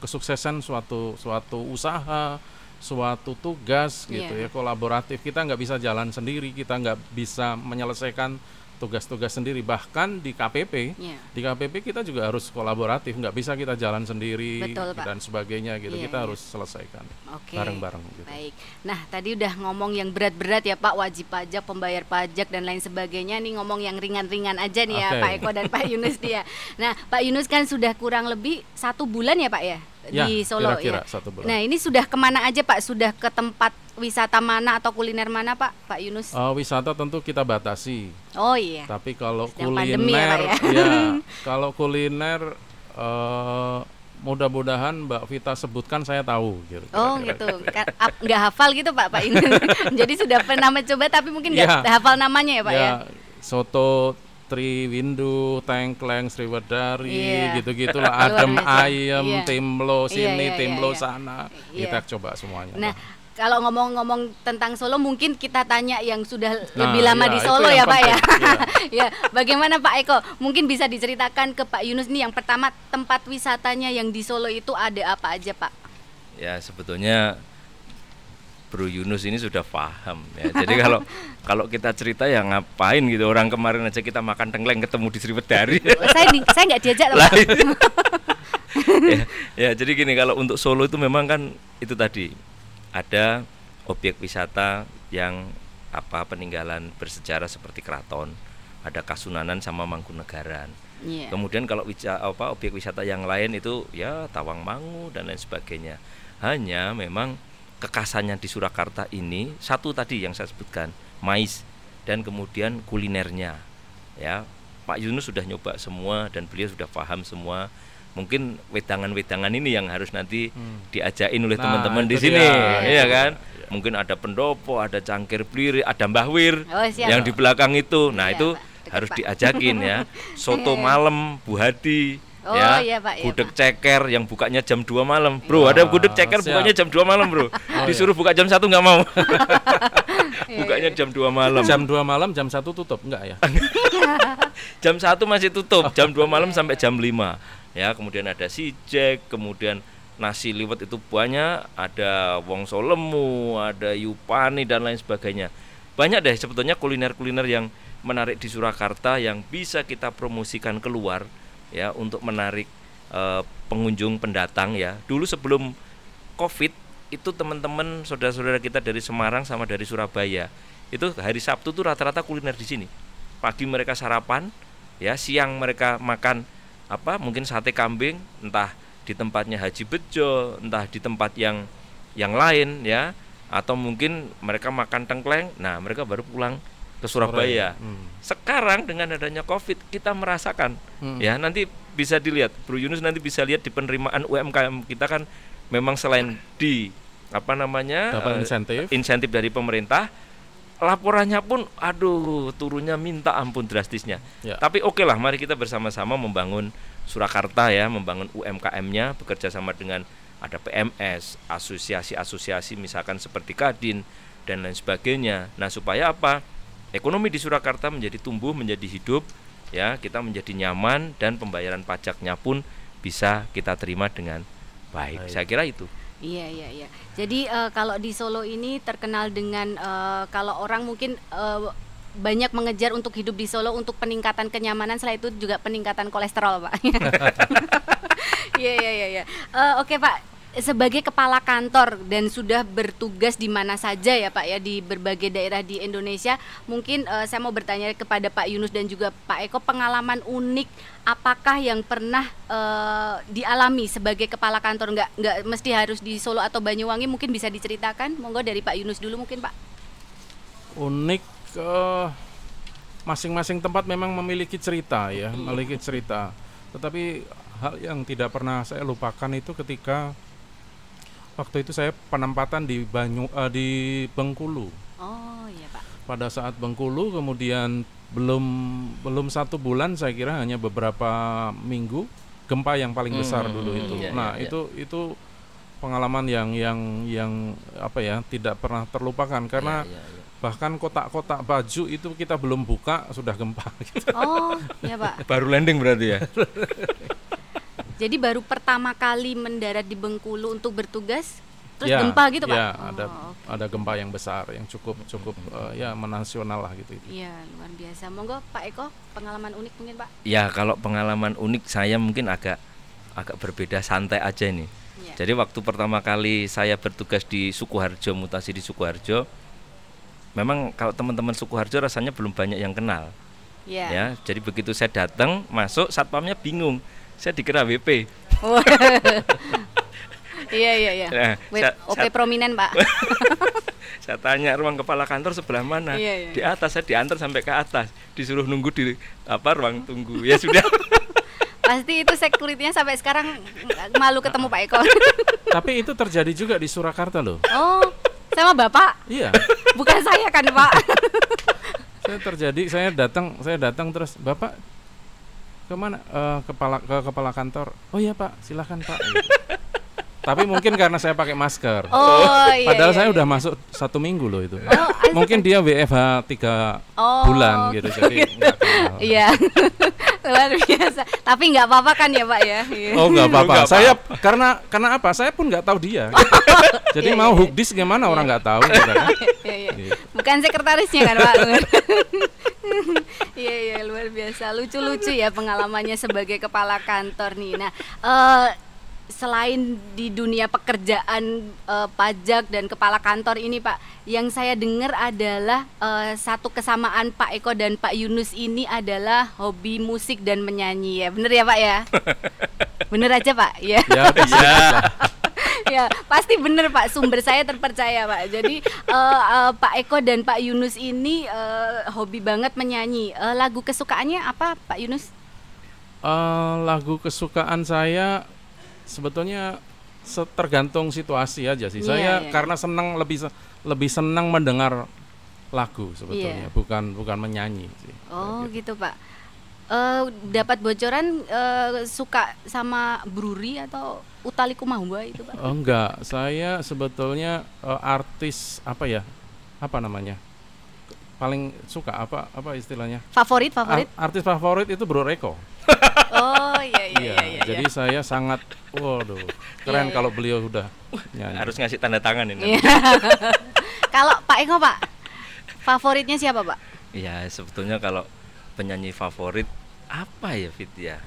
kesuksesan suatu suatu usaha, suatu tugas gitu yeah. ya kolaboratif. Kita nggak bisa jalan sendiri, kita nggak bisa menyelesaikan tugas-tugas sendiri bahkan di KPP yeah. di KPP kita juga harus kolaboratif nggak bisa kita jalan sendiri Betul, Pak. dan sebagainya gitu yeah, kita yeah. harus selesaikan okay. bareng-bareng gitu. baik nah tadi udah ngomong yang berat-berat ya Pak wajib pajak pembayar pajak dan lain sebagainya nih ngomong yang ringan-ringan aja nih okay. ya Pak Eko dan Pak (laughs) Yunus dia nah Pak Yunus kan sudah kurang lebih satu bulan ya Pak ya ya, di Solo kira -kira ya. Satu bulan. Nah ini sudah ke mana aja Pak? Sudah ke tempat wisata mana atau kuliner mana Pak? Pak Yunus? Uh, wisata tentu kita batasi. Oh iya. Tapi kalau Sedang kuliner, ya, ya? ya (laughs) kalau kuliner uh, mudah-mudahan Mbak Vita sebutkan saya tahu gitu. Oh gitu, nggak hafal gitu Pak Pak ini. (laughs) Jadi sudah pernah mencoba tapi mungkin nggak ya, hafal namanya ya Pak ya. ya. Soto Triwindu, Tengkleng, Sriwedari, yeah. gitu-gitu lah. Adem ayam, yeah. timlo iya, sini, yeah, yeah, timlo yeah, sana. Yeah. Kita coba semuanya. Nah, kalau ngomong-ngomong tentang Solo mungkin kita tanya yang sudah nah, lebih lama iya, di Solo ya Pak ya. (laughs) ya, bagaimana Pak Eko? Mungkin bisa diceritakan ke Pak Yunus nih yang pertama tempat wisatanya yang di Solo itu ada apa aja Pak? Ya sebetulnya Bro Yunus ini sudah paham ya. Jadi kalau (laughs) kalau kita cerita ya ngapain gitu orang kemarin aja kita makan tengkleng ketemu di Sriwedari. (laughs) saya di, saya nggak diajak loh. ya, ya jadi gini kalau untuk Solo itu memang kan itu tadi ada objek wisata yang apa peninggalan bersejarah seperti keraton, ada Kasunanan sama Mangkunegaran. Yeah. Kemudian kalau wisata, apa objek wisata yang lain itu ya Tawangmangu dan lain sebagainya. Hanya memang kekasannya di Surakarta ini satu tadi yang saya sebutkan mais dan kemudian kulinernya ya Pak Yunus sudah nyoba semua dan beliau sudah paham semua mungkin wedangan-wedangan ini yang harus nanti hmm. diajain oleh nah, teman-teman di sini dia. ya kan ya. mungkin ada pendopo ada cangkir peliri ada mbahwir oh, yang di belakang itu nah ya, itu Pak. harus diajakin ya (laughs) soto malam Bu Hadi Oh, ya, iya, Pak, iya, gudeg Pak. ceker yang bukanya jam 2 malam. Bro, ada gudeg ceker siap. bukanya jam 2 malam, Bro. (laughs) Oh, Disuruh iya. buka jam 1 nggak mau. (laughs) Iya, bukanya jam 2 malam. Jam 2 malam, jam 1 tutup enggak ya? jam 1 masih tutup, jam 2 malam sampai jam 5. Ya, kemudian ada si Jack, kemudian nasi liwet itu banyak, ada wongso lemu, ada yupani dan lain sebagainya. Banyak deh sebetulnya kuliner-kuliner yang menarik di Surakarta yang bisa kita promosikan keluar ya untuk menarik uh, pengunjung pendatang ya. Dulu sebelum Covid itu teman-teman saudara-saudara kita dari Semarang sama dari Surabaya itu hari Sabtu tuh rata-rata kuliner di sini. Pagi mereka sarapan, ya siang mereka makan apa mungkin sate kambing entah di tempatnya Haji Bejo, entah di tempat yang yang lain ya atau mungkin mereka makan tengkleng. Nah, mereka baru pulang ke Surabaya. Hmm. Sekarang dengan adanya Covid kita merasakan hmm. ya nanti bisa dilihat Bro Yunus nanti bisa lihat di penerimaan UMKM kita kan memang selain di apa namanya uh, insentif insentif dari pemerintah laporannya pun aduh turunnya minta ampun drastisnya. Ya. Tapi oke okay lah mari kita bersama-sama membangun Surakarta ya, membangun UMKM-nya bekerja sama dengan ada PMS, asosiasi-asosiasi misalkan seperti Kadin dan lain sebagainya. Nah, supaya apa? ekonomi di Surakarta menjadi tumbuh, menjadi hidup, ya kita menjadi nyaman dan pembayaran pajaknya pun bisa kita terima dengan baik. baik. Saya kira itu. Iya iya iya. Jadi uh, kalau di Solo ini terkenal dengan uh, kalau orang mungkin uh, banyak mengejar untuk hidup di Solo untuk peningkatan kenyamanan, selain itu juga peningkatan kolesterol, Pak. (laughs) Iya iya iya. iya. Oke Pak, sebagai kepala kantor dan sudah bertugas di mana saja ya Pak ya di berbagai daerah di Indonesia mungkin uh, saya mau bertanya kepada Pak Yunus dan juga Pak Eko pengalaman unik apakah yang pernah uh, dialami sebagai kepala kantor? Nggak nggak mesti harus di Solo atau Banyuwangi mungkin bisa diceritakan. Monggo dari Pak Yunus dulu mungkin Pak. Unik uh, masing-masing tempat memang memiliki cerita ya, memiliki cerita. Tetapi hal yang tidak pernah saya lupakan itu ketika waktu itu saya penempatan di Banyu eh, di Bengkulu. Oh iya pak. Pada saat Bengkulu kemudian belum belum satu bulan saya kira hanya beberapa minggu gempa yang paling besar Hmm, dulu hmm, itu. iya, nah iya, iya. itu itu pengalaman yang yang yang apa ya tidak pernah terlupakan karena Iya, iya, iya. bahkan kotak-kotak baju itu kita belum buka sudah gempa gitu. Oh iya pak. baru landing berarti ya (laughs) Jadi baru pertama kali mendarat di Bengkulu untuk bertugas, terus Ya, gempa gitu pak? ya, Oh, ada oke. ada gempa yang besar yang cukup cukup eh, ya menasional lah gitu. Iya luar biasa. Monggo Pak Eko pengalaman unik mungkin pak? ya kalau pengalaman unik saya mungkin agak agak berbeda santai aja ini Iya. jadi waktu pertama kali saya bertugas di Sukoharjo mutasi di Sukoharjo memang kalau teman-teman Sukoharjo rasanya belum banyak yang kenal Iya. ya jadi begitu saya datang masuk satpamnya bingung saya dikira WP Wah. (laughs) Iya iya iya. Nah, saya- OP saya- prominent pak. (laughs) saya tanya ruang kepala kantor sebelah mana Iya, iya. di atas saya diantar sampai ke atas disuruh nunggu di apa ruang tunggu ya sudah (laughs) Pasti itu securitynya sampai sekarang malu ketemu Pak Eko. Tapi itu terjadi juga di Surakarta loh. Oh, sama Bapak? Iya. Bukan saya kan Pak? saya terjadi saya datang saya datang terus bapak ke mana Eh, kepala ke kepala kantor oh iya pak silahkan pak Gitu. (laughs) tapi mungkin karena saya pakai masker Oh iya. padahal iya, saya iya. udah masuk satu minggu loh itu Oh, mungkin dia WFH tiga Oh, bulan gitu jadi. (laughs) Iya. (laughs) Luar biasa. Tapi nggak apa-apa kan ya Pak ya? Iya. oh nggak apa-apa saya karena karena apa saya pun nggak tahu dia jadi Iya, mau iya. hookdis gimana orang nggak tahu. Iya, iya. Gitu. Bukan sekretarisnya kan Pak? Iya iya luar biasa lucu-lucu ya pengalamannya sebagai kepala kantor nih. Nah eh, selain di dunia pekerjaan eh, pajak dan kepala kantor ini Pak, yang saya dengar adalah eh, satu kesamaan Pak Eko dan Pak Yunus ini adalah hobi musik dan menyanyi ya, bener ya Pak ya? (laughs) Bener aja Pak ya. ya. (laughs) ya pasti bener Pak sumber saya terpercaya Pak jadi eh, eh, Pak Eko dan Pak Yunus ini eh, hobi banget menyanyi Eh, lagu kesukaannya apa Pak Yunus Eh, lagu kesukaan saya sebetulnya se- tergantung situasi aja sih. Iya, saya iya. karena senang lebih lebih senang mendengar lagu sebetulnya, Iya. bukan bukan menyanyi sih. oh gitu. gitu Pak Eh, dapat bocoran eh, suka sama Bruri atau Utali Kumahua itu Pak Oh, enggak, saya sebetulnya eh, artis apa ya? Apa namanya? Paling suka apa apa istilahnya? favorit favorit Ar- artis favorit itu Bro Reko. oh iya iya iya, iya, jadi iya. saya sangat waduh, keren Iya, kalau beliau sudah nyanyi. harus ngasih tanda tangan ini Iya. (laughs) kalau Pak Eko Pak favoritnya siapa Pak ya sebetulnya kalau penyanyi favorit apa ya Fit ya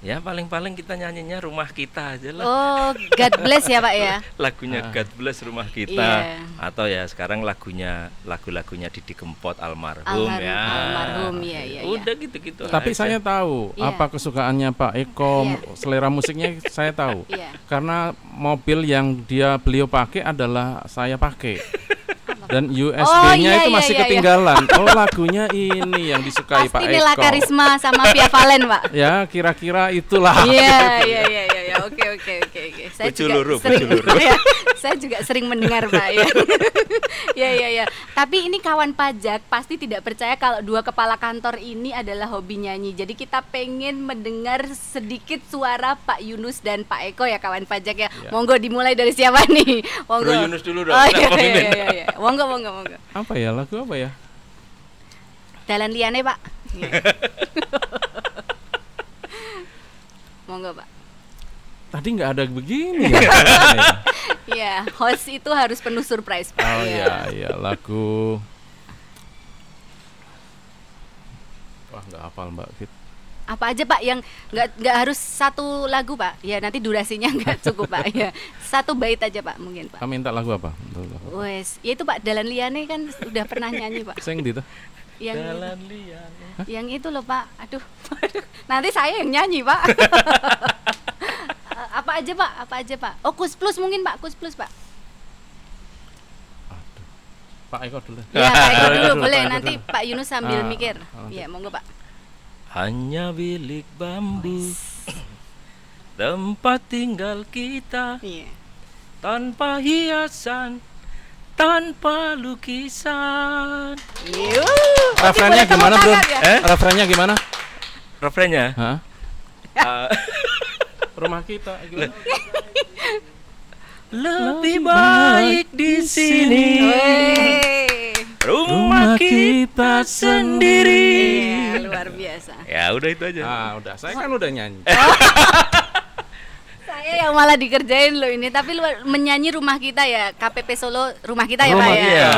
ya paling-paling kita nyanyinya rumah kita aja lah oh God bless ya Pak ya (laughs) lagunya Ah. God Bless rumah kita Iya. atau ya sekarang lagunya lagu-lagunya Didi Kempot almarhum, Almarhum, ya almarhum, iya, iya, iya. udah gitu-gitu Tapi aja. saya tahu Iya. apa kesukaannya Pak Eko, Iya. selera musiknya saya tahu. Iya. Karena mobil yang dia beliau pakai adalah saya pakai. (laughs) Dan (laughs) Oh, USB-nya iya, itu iya, masih iya, iya. ketinggalan. (laughs) Oh, lagunya ini yang disukai Pak Pasti Nila Eko. Karisma sama Via Valen, Pak. (laughs) Ya, kira-kira itulah. Iya, iya, iya, iya, iya. Oke, oke. Saya juga sering, (laughs) ya, saya juga sering mendengar, Pak. Ya. (laughs) ya, ya, ya. Tapi ini kawan pajak pasti tidak percaya kalau dua kepala kantor ini adalah hobi nyanyi. Jadi kita pengen mendengar sedikit suara Pak Yunus dan Pak Eko ya kawan pajak ya. Ya. Monggo dimulai dari siapa nih? Monggo. Bro Yunus dulu dong, Oh, iya, iya, iya, iya. Monggo, monggo, monggo. Apa ya lagu apa ya? Dalan liane pak (laughs) Iya. Monggo pak Tadi nggak ada begini (laughs) ya. Iya host itu harus penuh surprise pak Oh Iya. iya, iya lagu. Wah nggak hafal Mbak Fit. Apa aja pak yang nggak nggak harus satu lagu pak Ya nanti durasinya (laughs) nggak cukup pak Ya satu bait aja pak mungkin pak Kamu minta lagu apa? Wes, ya itu Pak Dalan Liane kan udah pernah nyanyi Pak. Sing gitu. Yang Jalan liane. yang itu loh Pak. Aduh, (laughs) nanti saya yang nyanyi Pak. Apa aja Pak? Apa aja Pak? Oh Kus Plus mungkin Pak, Kus Plus Pak. Pak Eko dulu. Ya, (laughs) Pak Eko dulu boleh nanti. Pak Yunus sambil Ah, mikir. ah, oke. Ya, monggo Pak. Hanya bilik bambu tempat tinggal kita Iya. tanpa hiasan, tanpa lukisan. Yuh. Tepuk gimana, Bro? ya? Eh? Refrennya gimana? Refrennya, Hah? eh, (laughs) Rumah kita gimana? lebih baik di sini. Rumah kita sendiri. Iya, luar biasa. Ya udah itu aja. Ah, udah. Saya kan udah nyanyi. (laughs) Saya yang malah dikerjain loh ini, tapi luar, menyanyi rumah kita ya, KPP Solo rumah kita ya Rumah Pak ya. Iya.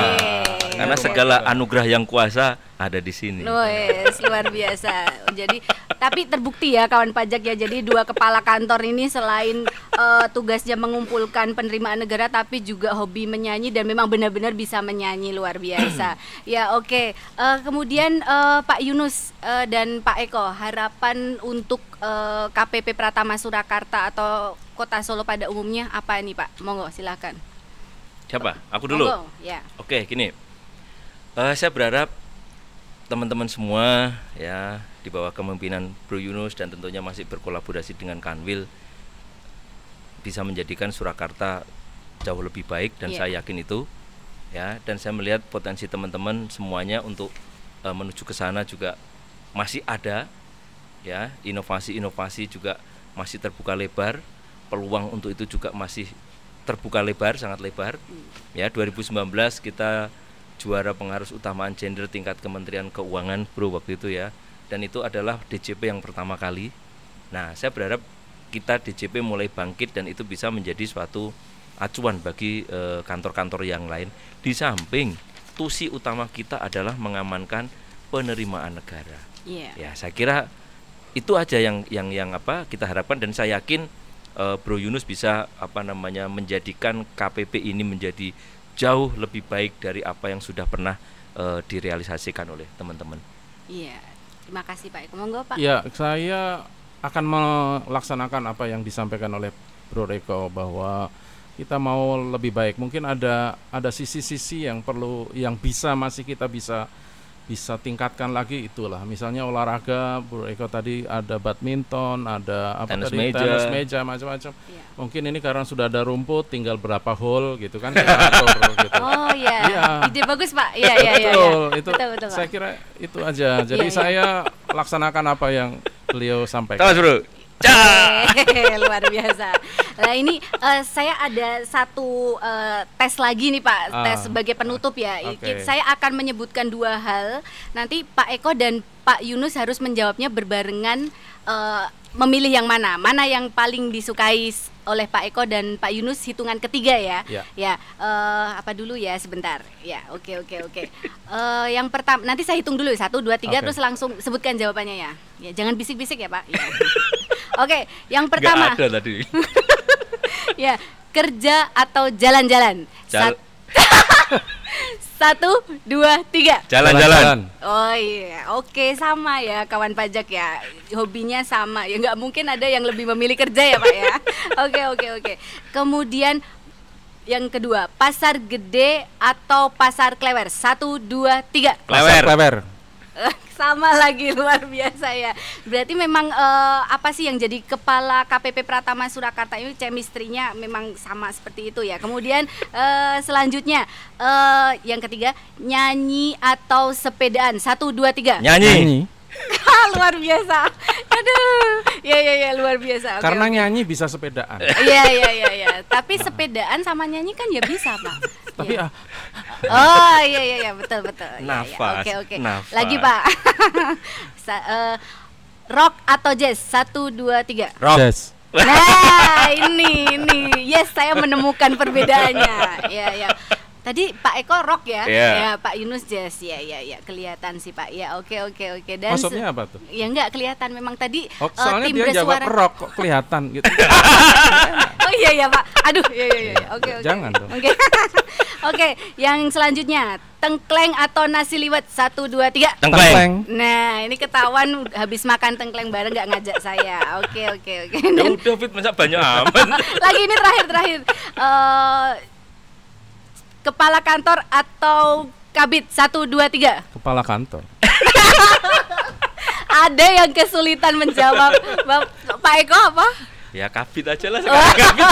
Karena segala anugerah yang kuasa ada di sini. Wes, luar biasa. Jadi tapi terbukti ya kawan pajak ya. Jadi dua kepala kantor ini selain eh, tugasnya mengumpulkan penerimaan negara tapi juga hobi menyanyi dan memang benar-benar bisa menyanyi luar biasa. (clears throat) ya oke. Eh, kemudian eh, Pak Yunus eh, dan Pak Eko harapan untuk eh, KPP Pratama Surakarta atau Kota Solo pada umumnya apa nih Pak? Monggo silakan. Siapa? Aku dulu. Monggo, ya. Oke, gini. Eh, saya berharap teman-teman semua ya di bawah kepemimpinan Bro Yunus dan tentunya masih berkolaborasi dengan Kanwil bisa menjadikan Surakarta jauh lebih baik dan Iya. saya yakin itu ya. Dan saya melihat potensi teman-teman semuanya untuk eh, menuju ke sana juga masih ada ya. Inovasi-inovasi juga masih terbuka lebar peluang untuk itu juga masih terbuka lebar sangat lebar. Ya 2019 kita juara pengarus utamaan gender tingkat Kementerian Keuangan bro waktu itu ya. Dan itu adalah DJP yang pertama kali. Nah saya berharap kita DJP mulai bangkit dan itu bisa menjadi suatu acuan bagi eh, kantor-kantor yang lain. Di samping tusi utama kita adalah mengamankan penerimaan negara. Iya. ya saya kira itu aja yang yang yang apa kita harapkan. Dan saya yakin eh, Bro Yunus bisa apa namanya menjadikan KPP ini menjadi jauh lebih baik dari apa yang sudah pernah eh, direalisasikan oleh teman-teman. Iya. Terima kasih Pak Eko. Monggo Pak. Ya, saya akan melaksanakan apa yang disampaikan oleh Bro Reko bahwa kita mau lebih baik. Mungkin ada ada sisi-sisi yang perlu yang bisa masih kita bisa bisa tingkatkan lagi itulah. Misalnya olahraga, Bro Eko tadi ada badminton, ada apa Tenis tadi meja. tenis meja macam-macam. Iya. Mungkin ini karena sudah ada rumput, tinggal berapa hole gitu kan (laughs) kita atur gitu. Oh iya. Iya. Ide bagus Pak. Iya iya iya. betul, iya. itu betul, betul, Pak. saya kira itu aja. Jadi Iya, iya. saya laksanakan apa yang beliau sampaikan. Tawas bro. (laughs) Luar biasa. Nah ini eh, saya ada satu eh, tes lagi nih Pak, Ah, tes sebagai penutup ya. Oke. Saya akan menyebutkan dua hal. Nanti Pak Eko dan Pak Yunus harus menjawabnya berbarengan. eh, memilih yang mana? Mana yang paling disukai oleh Pak Eko dan Pak Yunus hitungan ketiga ya? Ya. Ya, eh, apa dulu ya sebentar. Ya, oke oke oke. Eh, yang pertama, nanti saya hitung dulu satu dua tiga Oke. terus langsung sebutkan jawabannya ya. Ya, jangan bisik-bisik ya Pak. Ya. (laughs) Oke, yang pertama Nggak ada tadi. (laughs) ya kerja atau jalan-jalan. Jal- Sat- (laughs) Satu, dua, tiga. Jalan-jalan. Oh iya, oke sama ya kawan pajak ya. Hobinya sama ya, nggak mungkin ada yang lebih memilih kerja ya pak ya. (laughs) Oke oke oke. Kemudian yang kedua, pasar gede atau pasar klewer? Satu, dua, tiga. Klewer. Klewer. Sama (laughs) lagi luar biasa ya. Berarti memang eh, apa sih yang jadi kepala KPP Pratama Surakarta ini chemistry-nya memang sama seperti itu ya. Kemudian eh, selanjutnya eh, yang ketiga nyanyi atau sepedaan. Satu dua tiga. Nyanyi. (laughs) luar biasa. Aduh. Ya ya ya luar biasa. Oke, Karena oke. nyanyi bisa sepedaan. Iya iya iya iya. Tapi sepedaan sama nyanyi kan ya bisa pak. Tapi Iya. ah, Oh iya iya iya betul betul. Iya, iya. Nafas, Oke oke. nafas. Lagi pak. (laughs) Sa- eh, rock atau jazz? Satu dua tiga. Rock. jazz. Nah ini ini yes saya menemukan perbedaannya. Ya ya. Tadi Pak Eko rock ya, Iya. ya Pak Yunus jazz, ya ya ya kelihatan sih Pak. Ya oke oke oke. Dan Maksudnya apa tuh? Ya enggak kelihatan memang tadi Oh, eh, soalnya dia timbre jawab suara. rock kok kelihatan gitu. (laughs) Oh iya iya Pak. Aduh iya iya iya. Oke oke. Jangan dong. Oke. (laughs) Oke, yang selanjutnya tengkleng atau nasi liwet satu dua tiga. Tengkleng. Nah ini ketahuan habis makan tengkleng bareng nggak ngajak saya. Oke oke oke. Ya udah Fit masa banyak aman. (laughs) lagi ini terakhir terakhir. Eh, kepala kantor atau kabit? Satu, dua, tiga. Kepala kantor. (laughs) Ada yang kesulitan menjawab. Pak Eko apa? Ya kabit aja lah sekarang (laughs) kabit.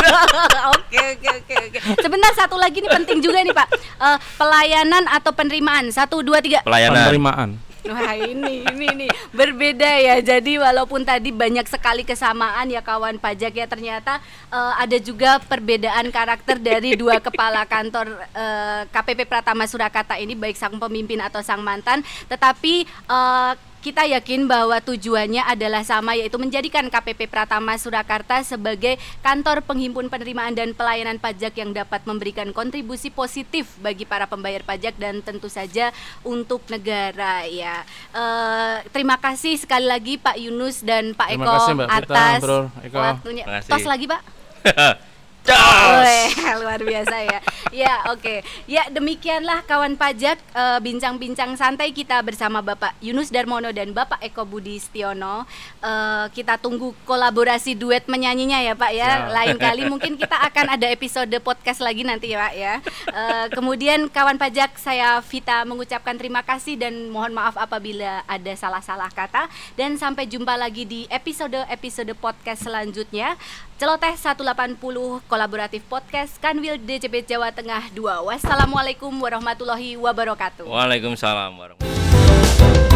Oke oke oke oke. Sebentar satu lagi nih penting juga nih Pak. Eh, pelayanan atau penerimaan? Satu dua tiga. Pelayanan. Penerimaan. Wah ini ini nih berbeda ya. Jadi walaupun tadi banyak sekali kesamaan ya kawan pajak ya ternyata eh, ada juga perbedaan karakter dari dua kepala kantor eh, KPP Pratama Surakarta ini baik sang pemimpin atau sang mantan. Tetapi eh, kita yakin bahwa tujuannya adalah sama yaitu menjadikan KPP Pratama Surakarta sebagai kantor penghimpun penerimaan dan pelayanan pajak yang dapat memberikan kontribusi positif bagi para pembayar pajak dan tentu saja untuk negara ya. Eh, terima kasih sekali lagi Pak Yunus dan Pak Terima Eko kasih, Mbak Vita, atas Bro Eko. waktunya. Terima kasih. Tos lagi Pak. (laughs) Weh, (laughs) luar biasa ya. Ya, oke. Ya, demikianlah kawan pajak eh, bincang-bincang santai kita bersama Bapak Yunus Darmono dan Bapak Eko Budi Stiono. Eh, kita tunggu kolaborasi duet menyanyinya ya, Pak ya. Siap. Lain kali mungkin kita akan ada episode podcast lagi nanti ya, Pak ya. Eh, kemudian kawan pajak saya Vita mengucapkan terima kasih dan mohon maaf apabila ada salah-salah kata dan sampai jumpa lagi di episode-episode podcast selanjutnya. Celoteh 180 kolaboratif podcast Kanwil DJP Jawa Tengah 2. Wassalamualaikum warahmatullahi wabarakatuh. Waalaikumsalam warahmatullahi